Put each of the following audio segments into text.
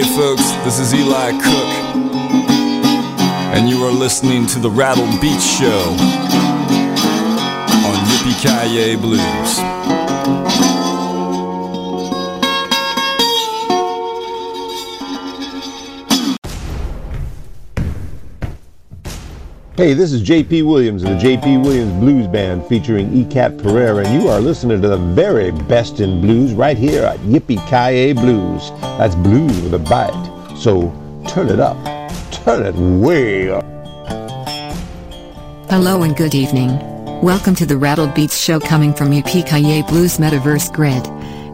Hey folks, this is Eli Cook, and you are listening to the Rattled Beats Show on Yippee Kaye Blues. Hey, this is J.P. Williams of the J.P. Williams Blues Band featuring ECAP Pereira, and you are listening to the very best in blues right here at Yippee Kaye Blues. That's blues with a bite. So turn it up. Turn it way up. Hello and good evening. Welcome to the Rattled Beats show coming from Yippee Kaye Blues Metaverse Grid.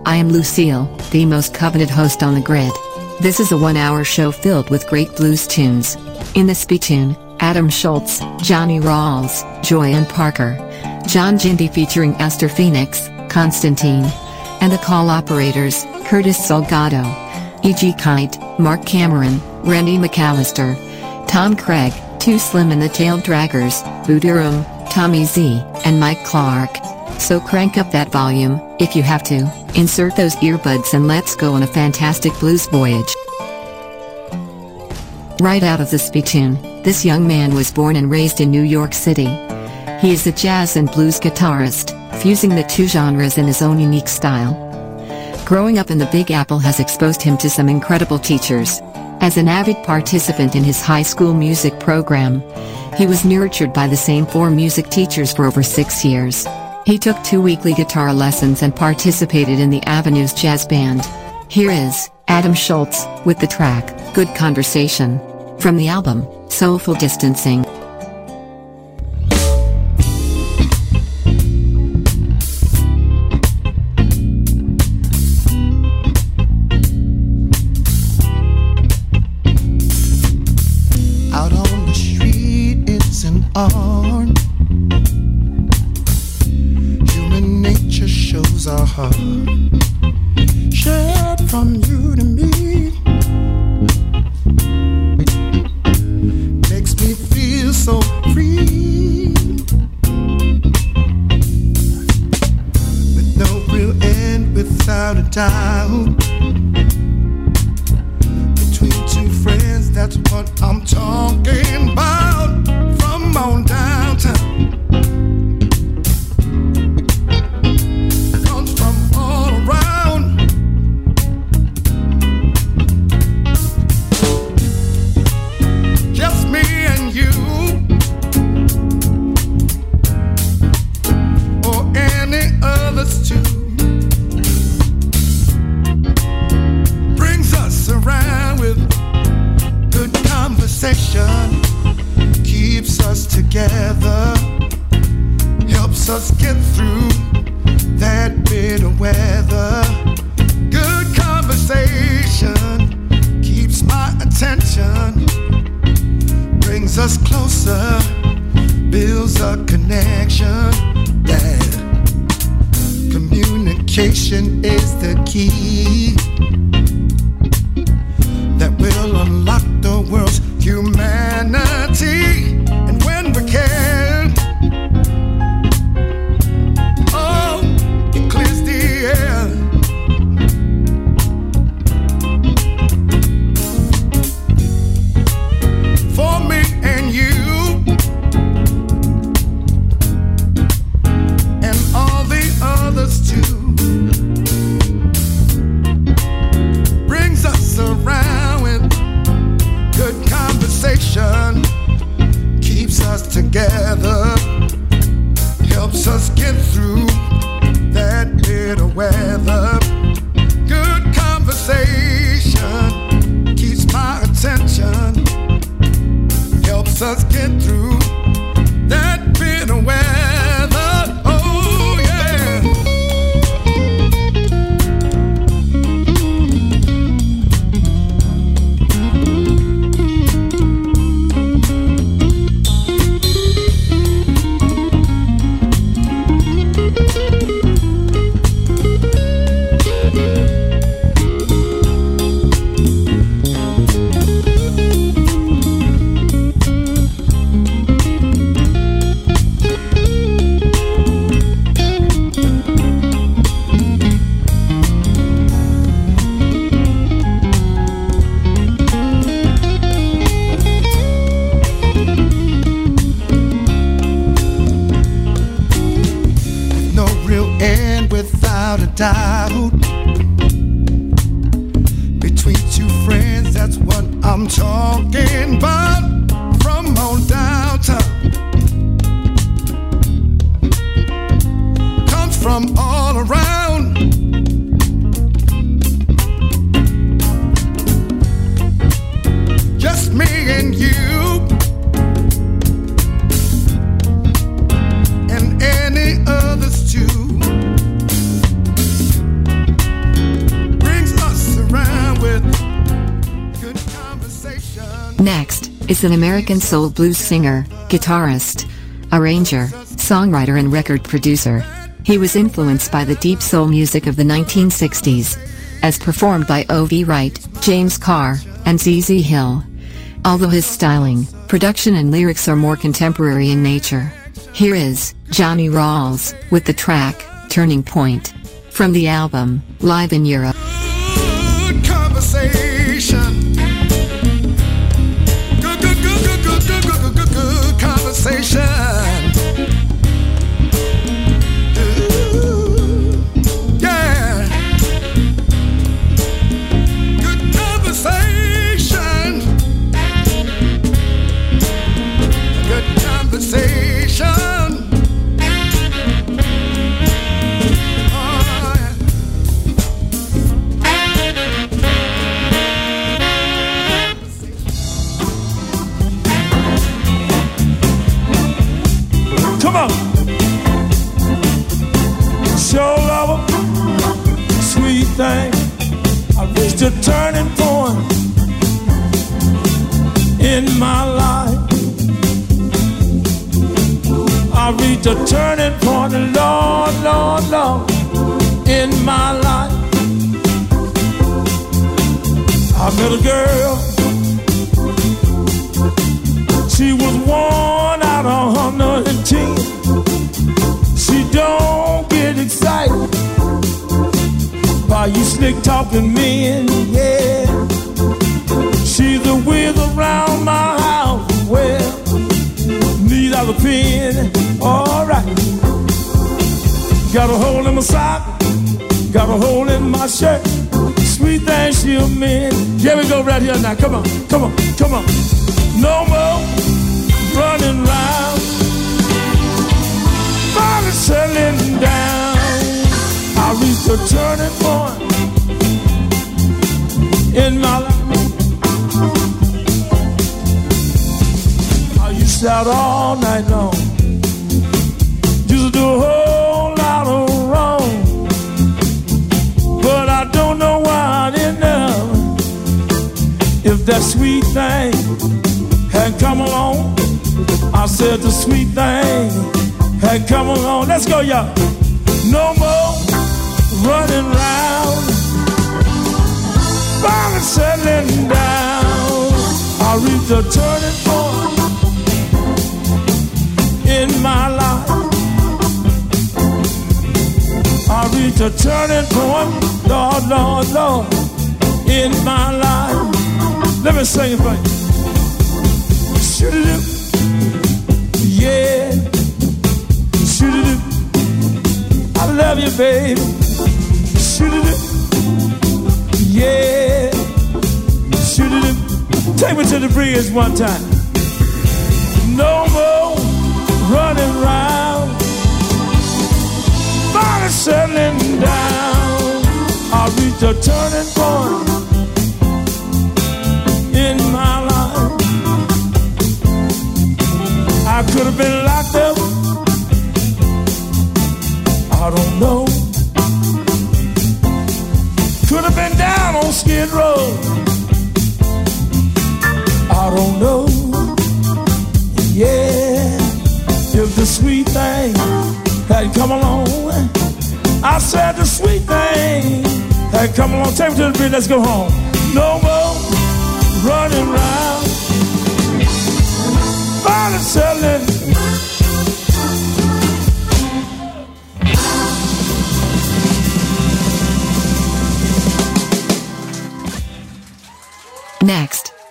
I am Lucille, the most coveted host on the grid. This is a one hour show filled with great blues tunes. In the tune. Adam Schultz, Johnny Rawls, Joyann Parker, John Ginty featuring Esther Phoenix, Constantine, and the call operators, Curtis Salgado, E.G. Kight, Mark Cameron, Randy McAllister, Tom Craig, Too Slim and the Tail Draggers, Voodoo Tommy Z, and Mike Clark. So crank up that volume, if you have to, insert those earbuds and let's go on a fantastic blues voyage. Right out of the spittoon, this young man was born and raised in New York City. He is a jazz and blues guitarist, fusing the two genres in his own unique style. Growing up in the Big Apple has exposed him to some incredible teachers. As an avid participant in his high school music program, he was nurtured by the same four music teachers for over six years. He took two weekly guitar lessons and participated in the Avenues Jazz Band. Here is Adam Schultz with the track Good Conversation from the album Soulful Distancing. Next is an American soul blues singer, guitarist, arranger, songwriter, and record producer. He was influenced by the deep soul music of the 1960s, as performed by O.V. Wright, James Carr, and Z.Z. Hill. Although his styling, production, and lyrics are more contemporary in nature. Here is Johnny Rawls with the track Turning Point from the album Live in Europe. Conversation. Reached a turning point in my life. I reached a turning point, Lord, Lord, Lord, in my life. I met a girl. She was worn out on her 110. She don't get excited by you slick talking men, yeah. She's a whiz around my house, well, need out a pen, alright. Got a hole in my sock, got a hole in my shirt. Sweet thing she'll mean. Here we go right here now. Come on, come on, come on. No more running round. Finally settling down. A turning point in my life. I used to out all night long. Used to do a whole lot of wrong. But I don't know why I didn't know if that sweet thing had come along. I said the sweet thing had come along. Let's go, y'all. No more running round. Finally settling down. I reached a turning point in my life. I reached a turning point, Lord, Lord, Lord, in my life. Let me sing it for you. Shoot yeah. Shoot I love you, baby. Yeah. Take me to the bridge one time. No more running round. Finally settling down. I reached a turning point in my life. I could have been locked up. I don't know. Have been down on Skid Row. I don't know. Yeah, if the sweet thing had come along, I said the sweet thing had come along. Take me to the bridge. Let's go home. No more running round finally selling.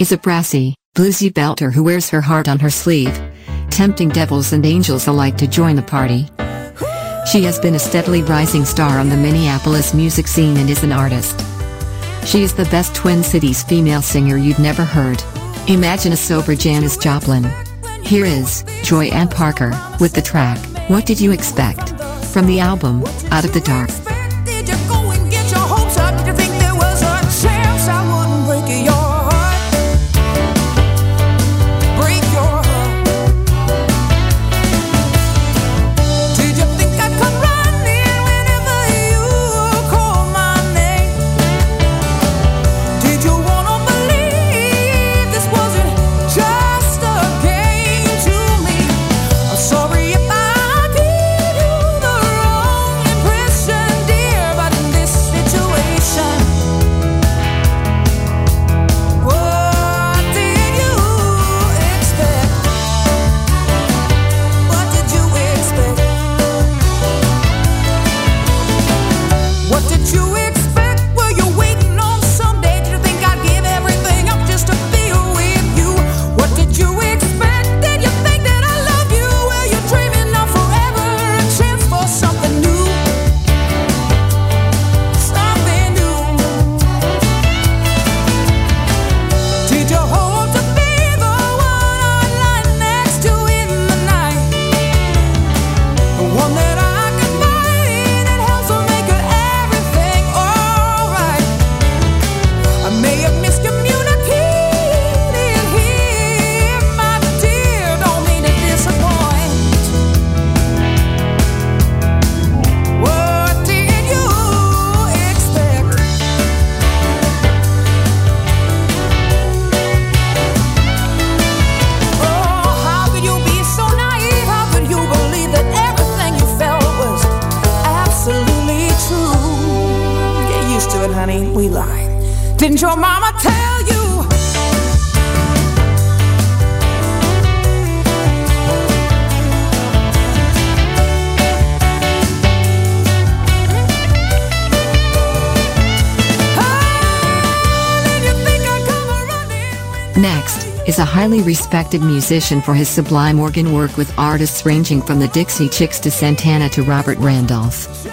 Is a brassy, bluesy belter who wears her heart on her sleeve, tempting devils and angels alike to join the party. She has been a steadily rising star on the Minneapolis music scene and is an artist. She is the best Twin Cities female singer you'd never heard. Imagine a sober Janis Joplin. Here is Joyann Parker with the track What Did You Expect? from the album Out of the Dark. Highly respected musician for his sublime organ work with artists ranging from the Dixie Chicks to Santana to Robert Randolph.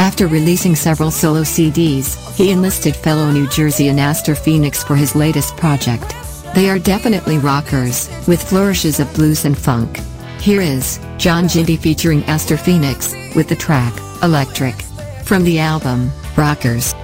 After releasing several solo CDs, he enlisted fellow New Jerseyan Astor Phoenix for his latest project. They are definitely rockers, with flourishes of blues and funk. Here is John Ginty featuring Astor Phoenix, with the track, Electric. From the album, Rockers.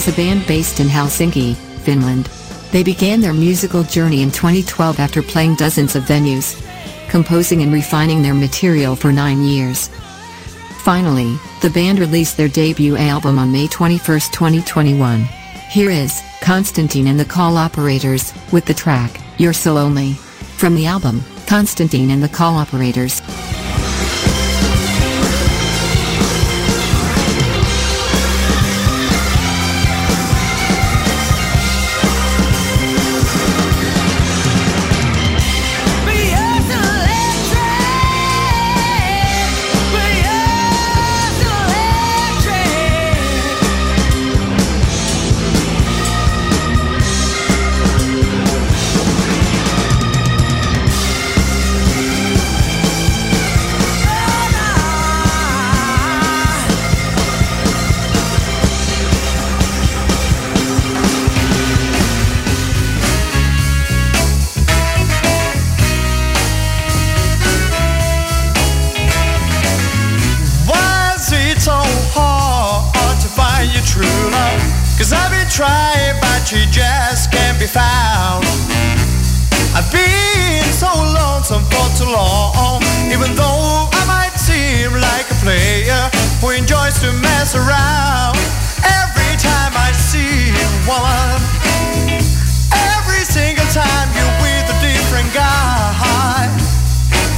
Is a band based in Helsinki, Finland. They began their musical journey in 2012 after playing dozens of venues, composing and refining their material for nine years. Finally, the band released their debut album on May 21, 2021. Here is Constantine and the Call Operators with the track You're So Lonely. From the album Constantine and the Call Operators. Mess around. Every time I see one, every single time you're with a different guy.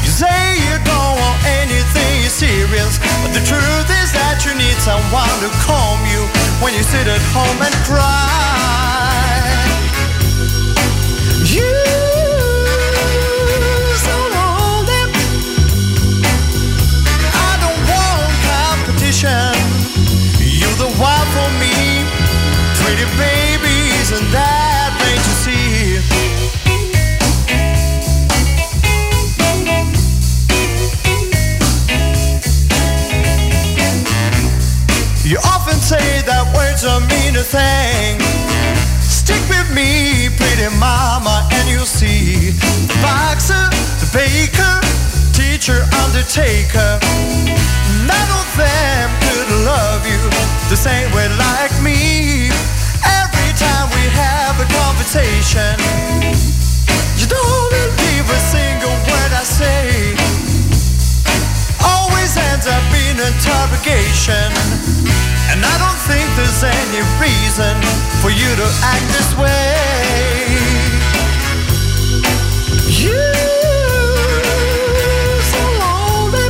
You say you don't want anything serious, but the truth is that you need someone to calm you when you sit at home and cry. That words don't mean a thing. Stick with me, pretty mama, and you'll see the boxer, the baker, teacher, undertaker. None of them could love you the same way like me. Every time we have a conversation, you don't believe a single word I say always ends up in interrogation. And I don't think there's any reason for you to act this way. You so lonely.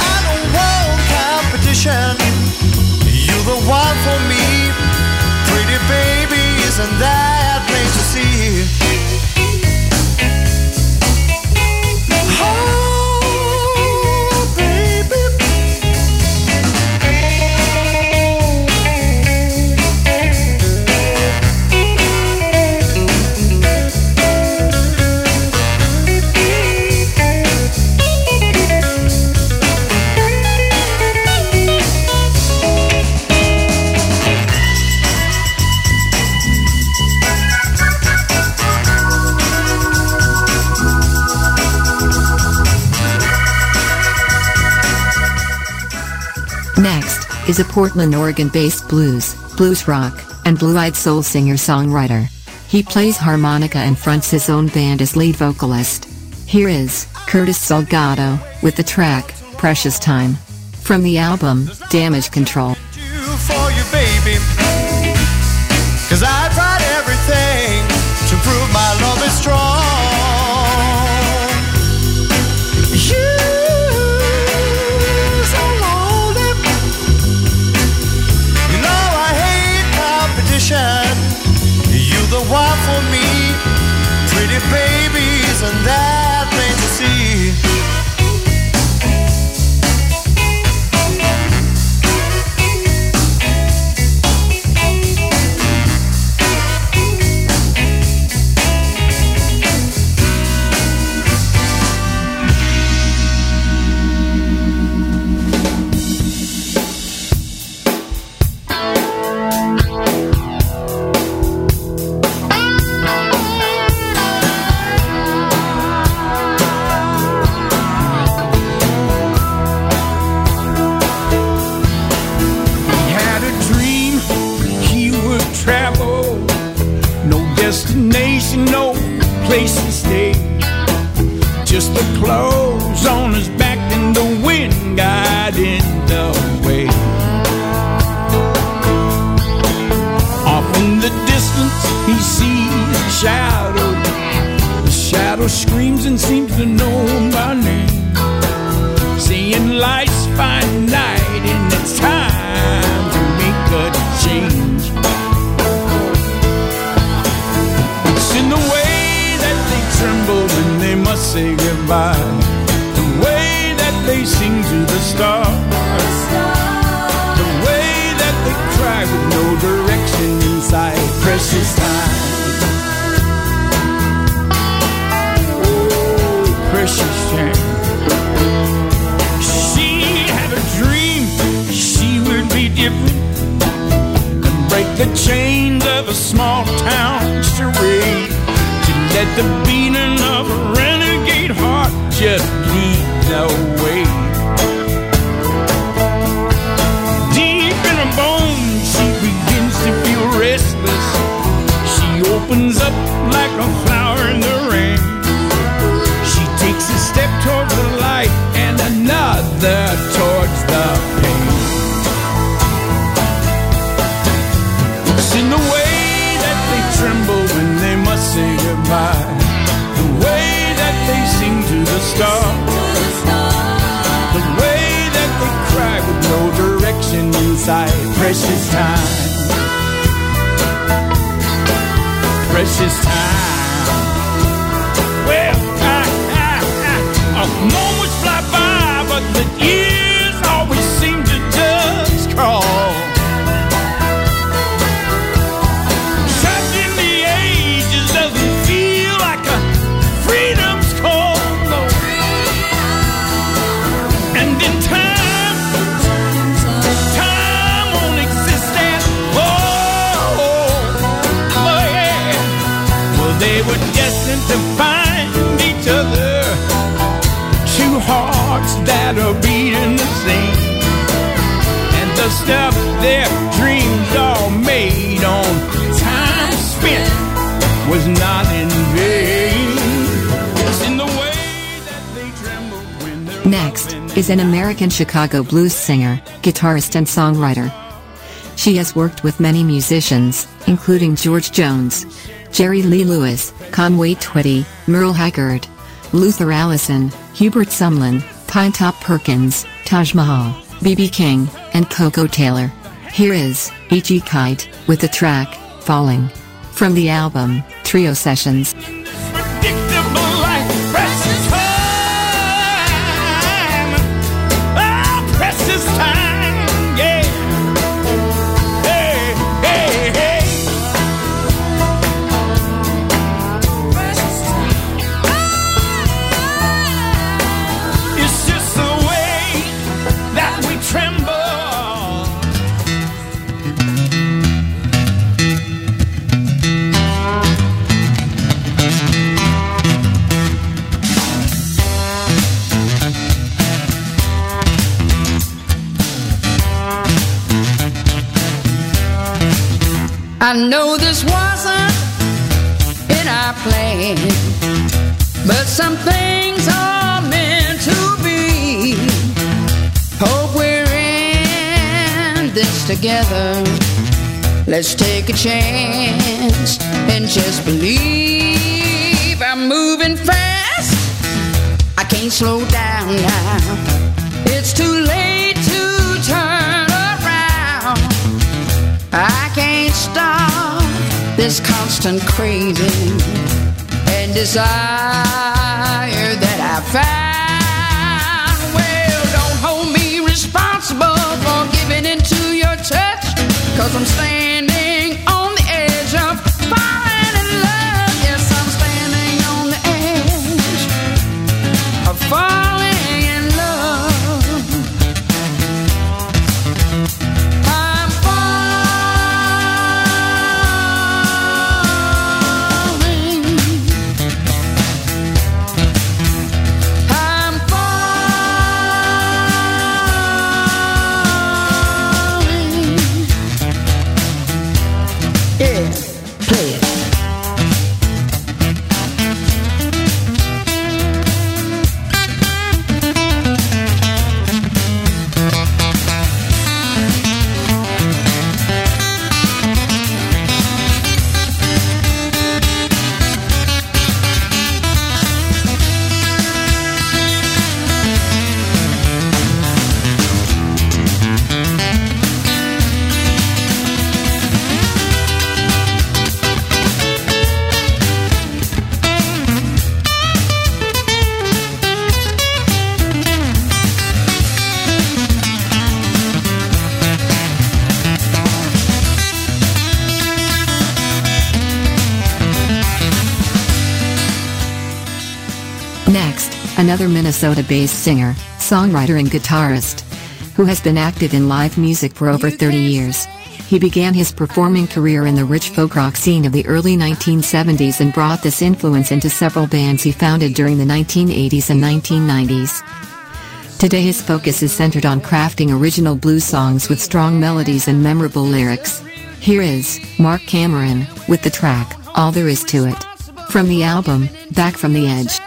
I don't want competition. You're the one for me. Pretty babies and that plain to see. Is a Portland, Oregon based blues, blues rock, and blue eyed soul singer songwriter. He plays harmonica and fronts his own band as lead vocalist. Here is Curtis Salgado with the track Precious Time. From the album Damage Control. star. The way that they cry with no direction inside. Precious time. Precious time. is an American Chicago blues singer, guitarist and songwriter. She has worked with many musicians, including George Jones, Jerry Lee Lewis, Conway Twitty, Merle Haggard, Luther Allison, Hubert Sumlin, Pinetop Perkins, Taj Mahal, B.B. King, and Koko Taylor. Here is E.G. Kight with the track, Falling. From the album, Trio Sessions. I know this wasn't in our plan, but some things are meant to be. Hope we're in this together. Let's take a chance and just believe. I'm moving fast. I can't slow down now. It's too late to turn around. I can't stop this constant craving and desire that I found. another Minnesota-based singer, songwriter and guitarist who has been active in live music for over 30 years. He began his performing career in the rich folk rock scene of the early 1970s and brought this influence into several bands he founded during the 1980s and 1990s. Today his focus is centered on crafting original blues songs with strong melodies and memorable lyrics. Here is Mark Cameron with the track All There Is to It from the album Back from the Edge.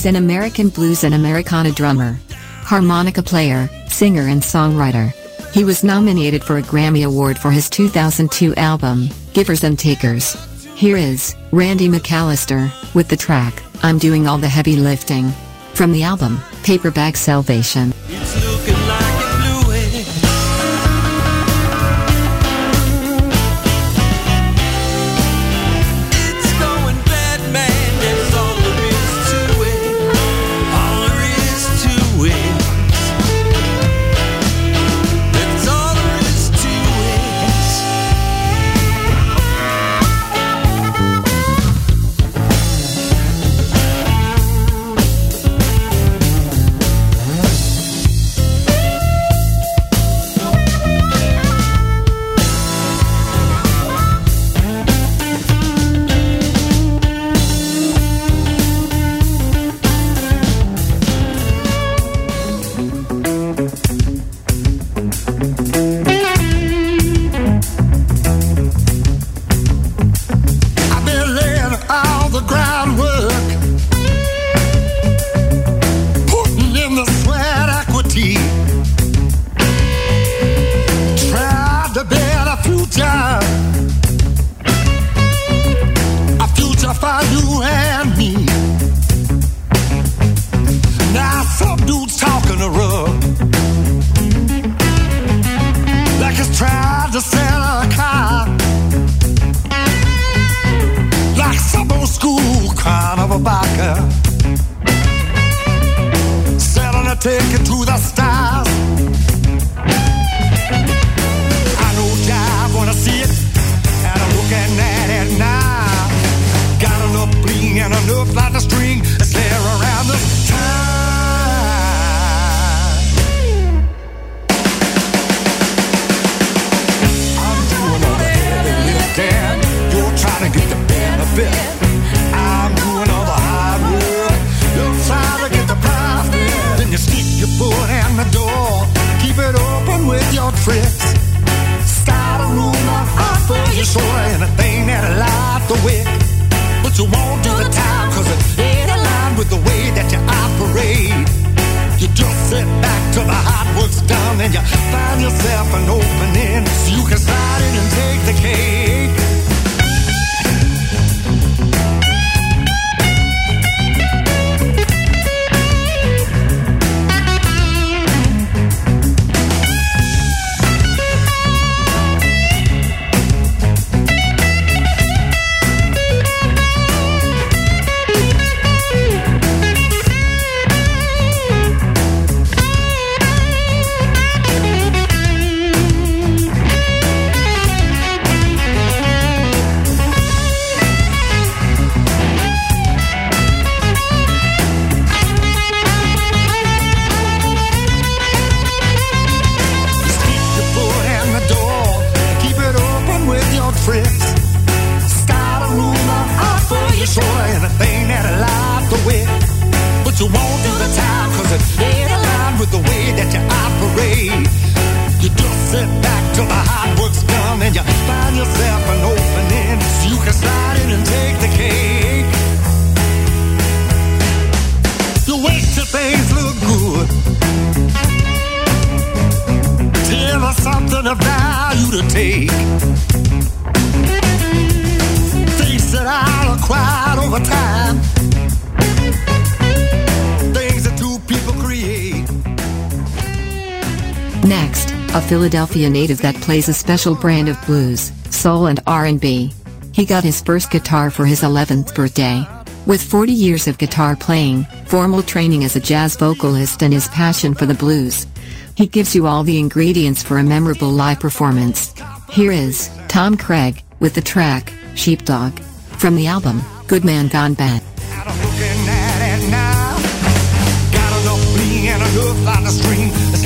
is an American blues and Americana drummer, harmonica player, singer and songwriter. He was nominated for a Grammy Award for his 2002 album, Givers and Takers. Here is Randy McAllister with the track, I'm Doing All the Heavy Lifting, from the album, Paperback Salvation. Philadelphia native that plays a special brand of blues, soul and R&B. He got his first guitar for his 11th birthday. With 40 years of guitar playing, formal training as a jazz vocalist and his passion for the blues, he gives you all the ingredients for a memorable live performance. Here is Tom Craig with the track Sheepdog from the album Good Man Gone Bad. Out looking at it now. Got enough being a stream.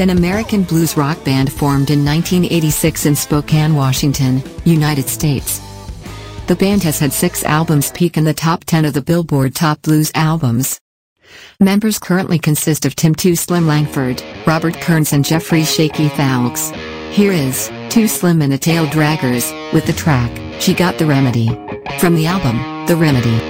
An American blues rock band formed in 1986 in Spokane, Washington, United States. The band has had six albums peak in the top 10 of the Billboard Top Blues Albums. Members currently consist of Tim Too Slim Langford, Robert Kearns and Jeffrey Shaky Fowlkes. Here is Too Slim and the Tail Draggers with the track She Got the Remedy. From the album, The Remedy.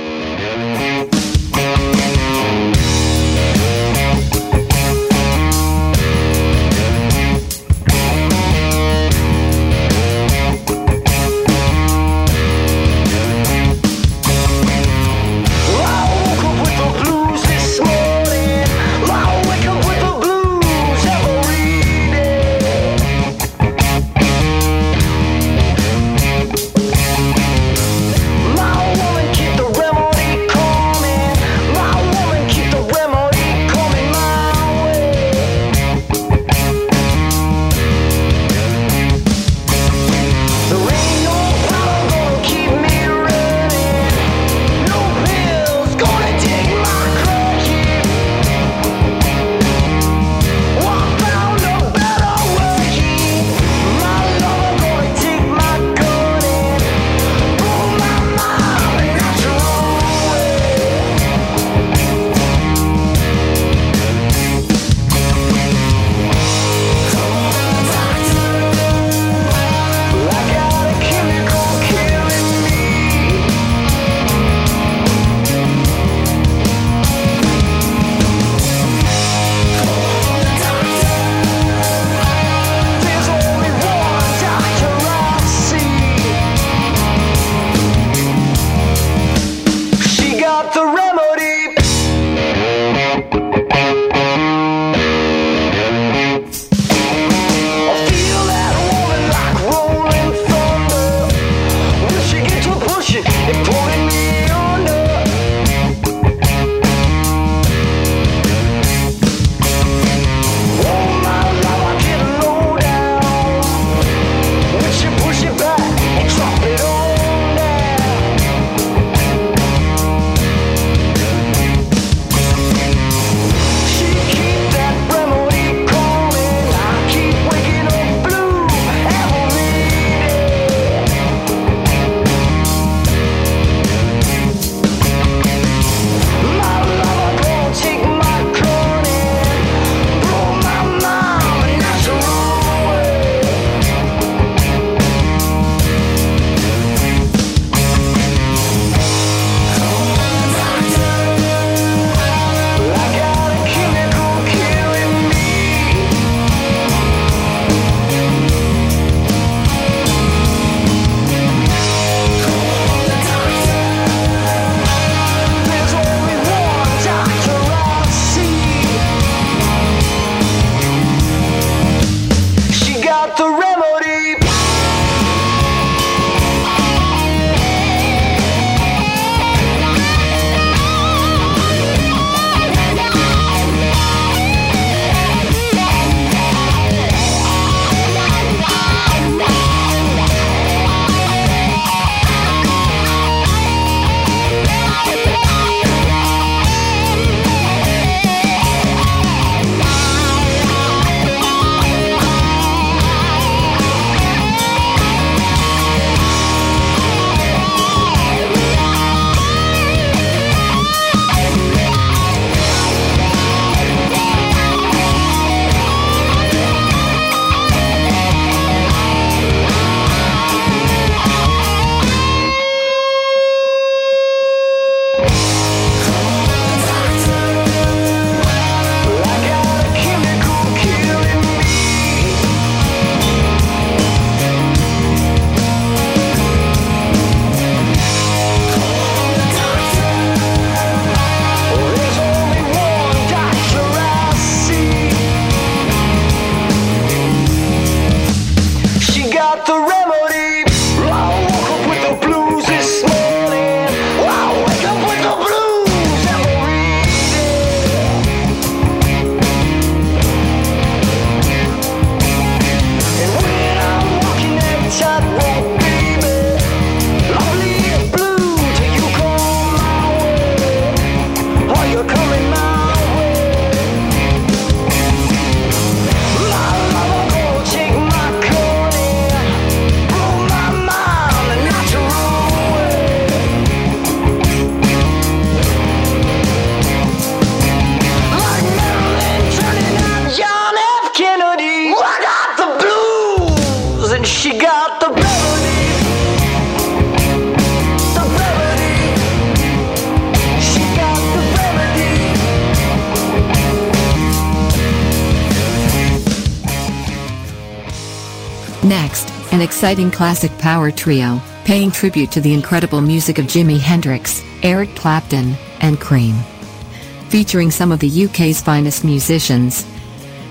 Exciting classic power trio, paying tribute to the incredible music of Jimi Hendrix, Eric Clapton, and Cream. Featuring some of the UK's finest musicians.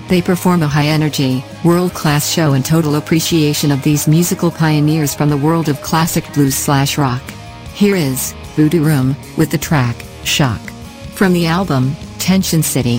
They perform a high energy, world class show in total appreciation of these musical pioneers from the world of classic blues slash rock. Here is Voodoo Room with the track Shock. From the album Tension City.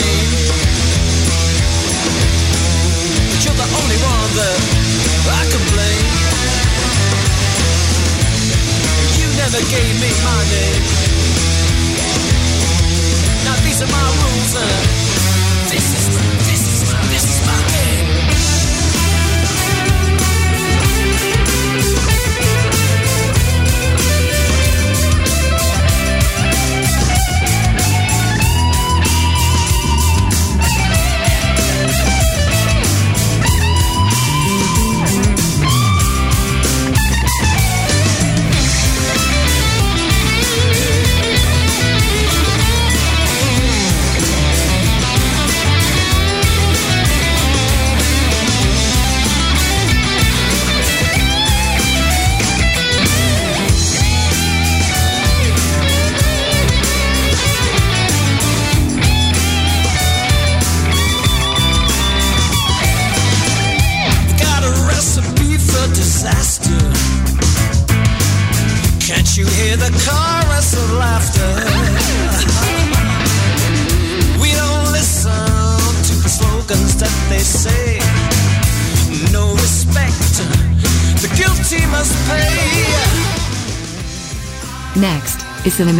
For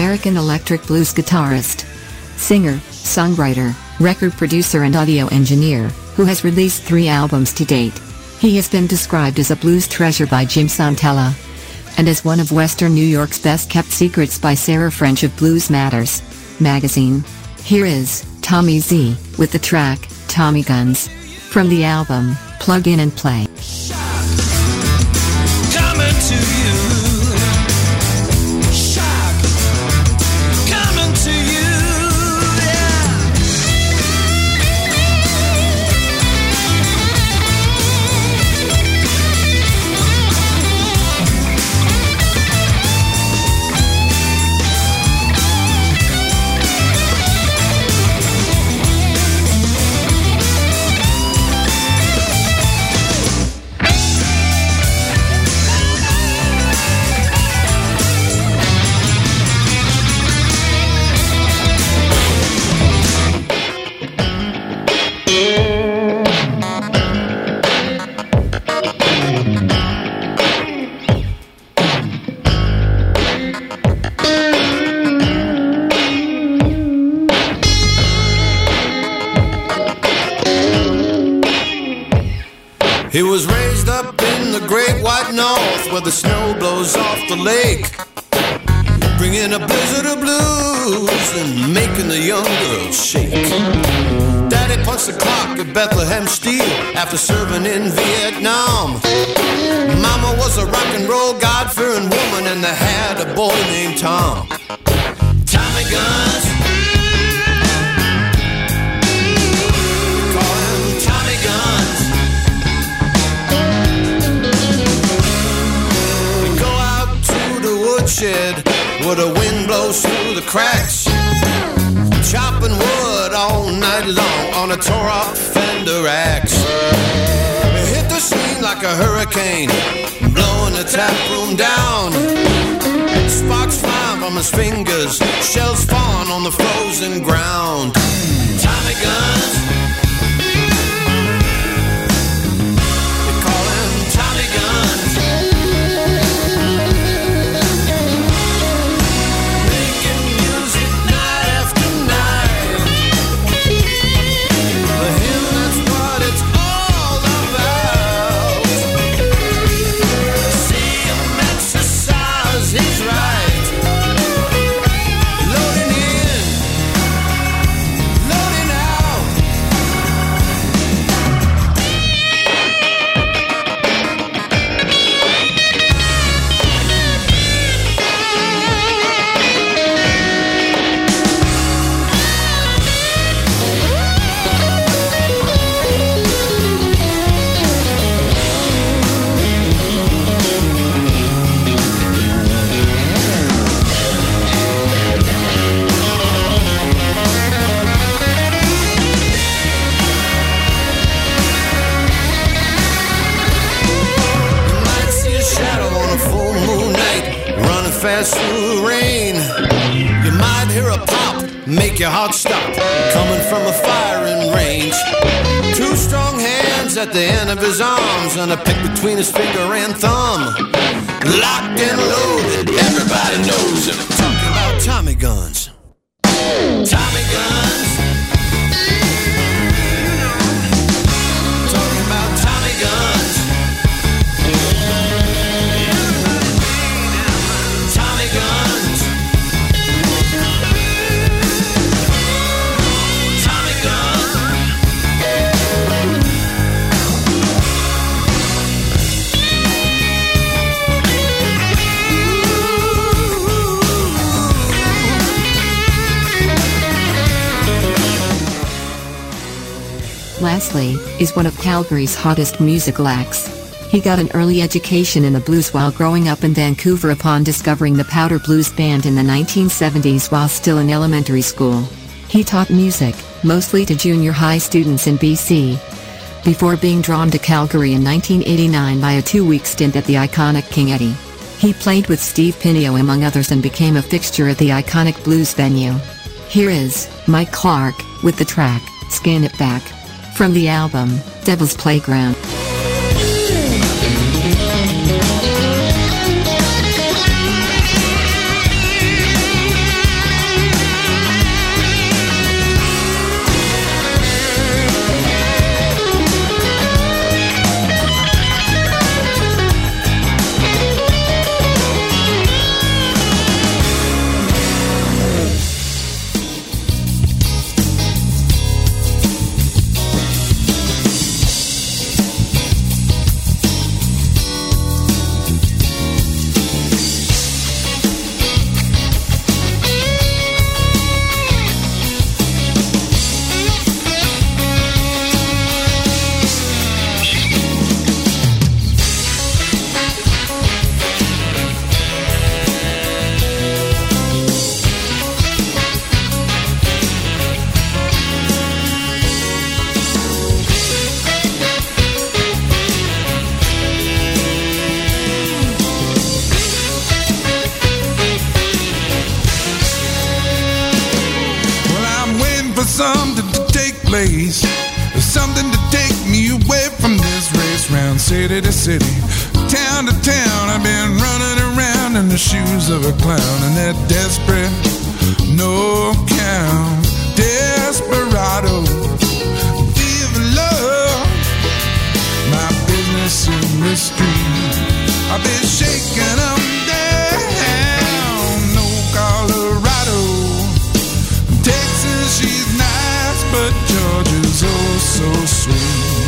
American electric blues guitarist, singer, songwriter, record producer, and audio engineer who has released three albums to date. He has been described as a blues treasure by Jim Santella and as one of Western New York's best kept secrets by Sarah French of Blues Matters magazine. Here is Tommy Z with the track Tommy Guns From the album, Plug In and Play. Steel after hurricane, blowing the tap room down. Sparks fly from his fingers, shells spawn on the frozen ground. Tommy guns. Between his finger Calgary's hottest musical acts. He got an early education in the blues while growing up in Vancouver upon discovering the Powder Blues Band in the 1970s while still in elementary school. He taught music, mostly to junior high students in BC. Before being drawn to Calgary in 1989 by a two-week stint at the iconic King Eddy. He played with Steve Pineo among others and became a fixture at the iconic blues venue. Here is Mike Clark with the track Scan It Back from the album Devil's Playground. she's nice, but Georgia's oh so sweet.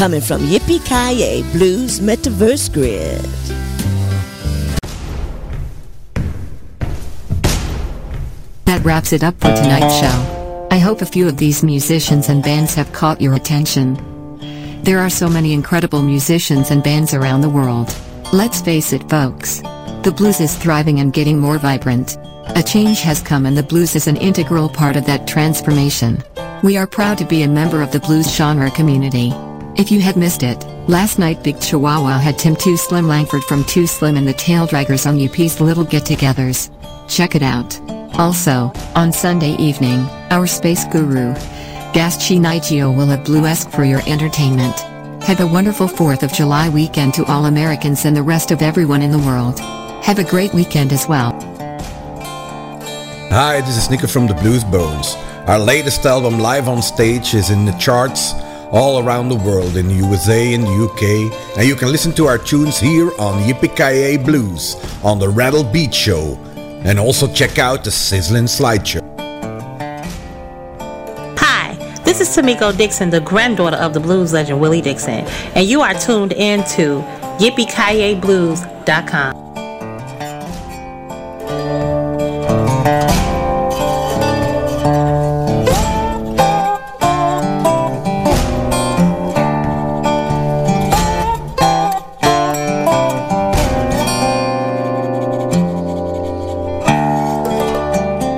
Coming from Yippie Kaye Blues Metaverse Grid. That wraps it up for tonight's show. I hope a few of these musicians and bands have caught your attention. There are so many incredible musicians and bands around the world. Let's face it, folks. The blues is thriving and getting more vibrant. A change has come, and the blues is an integral part of that transformation. We are proud to be a member of the blues genre community. If you had missed it, last night Big Chihuahua had Tim Too Slim Langford from Too Slim and the Tail Draggers on UP's Little Get-Togethers. Check it out. Also, on Sunday evening, our space guru, Gaschi Nigio will have Bluesque for your entertainment. Have a wonderful 4th of July weekend to all Americans and the rest of everyone in the world. Have a great weekend as well. Hi, this is Nico from the Blues Bones. Our latest album, Live on Stage, is in the charts all around the world in the USA and the UK, and you can listen to our tunes here on Yippee Blues on the Rattle Beat Show, and also check out the Sizzling Slideshow. Hi, this is Tamiko Dixon, the granddaughter of the blues legend Willie Dixon, and you are tuned in to YippieKayeBlues.com.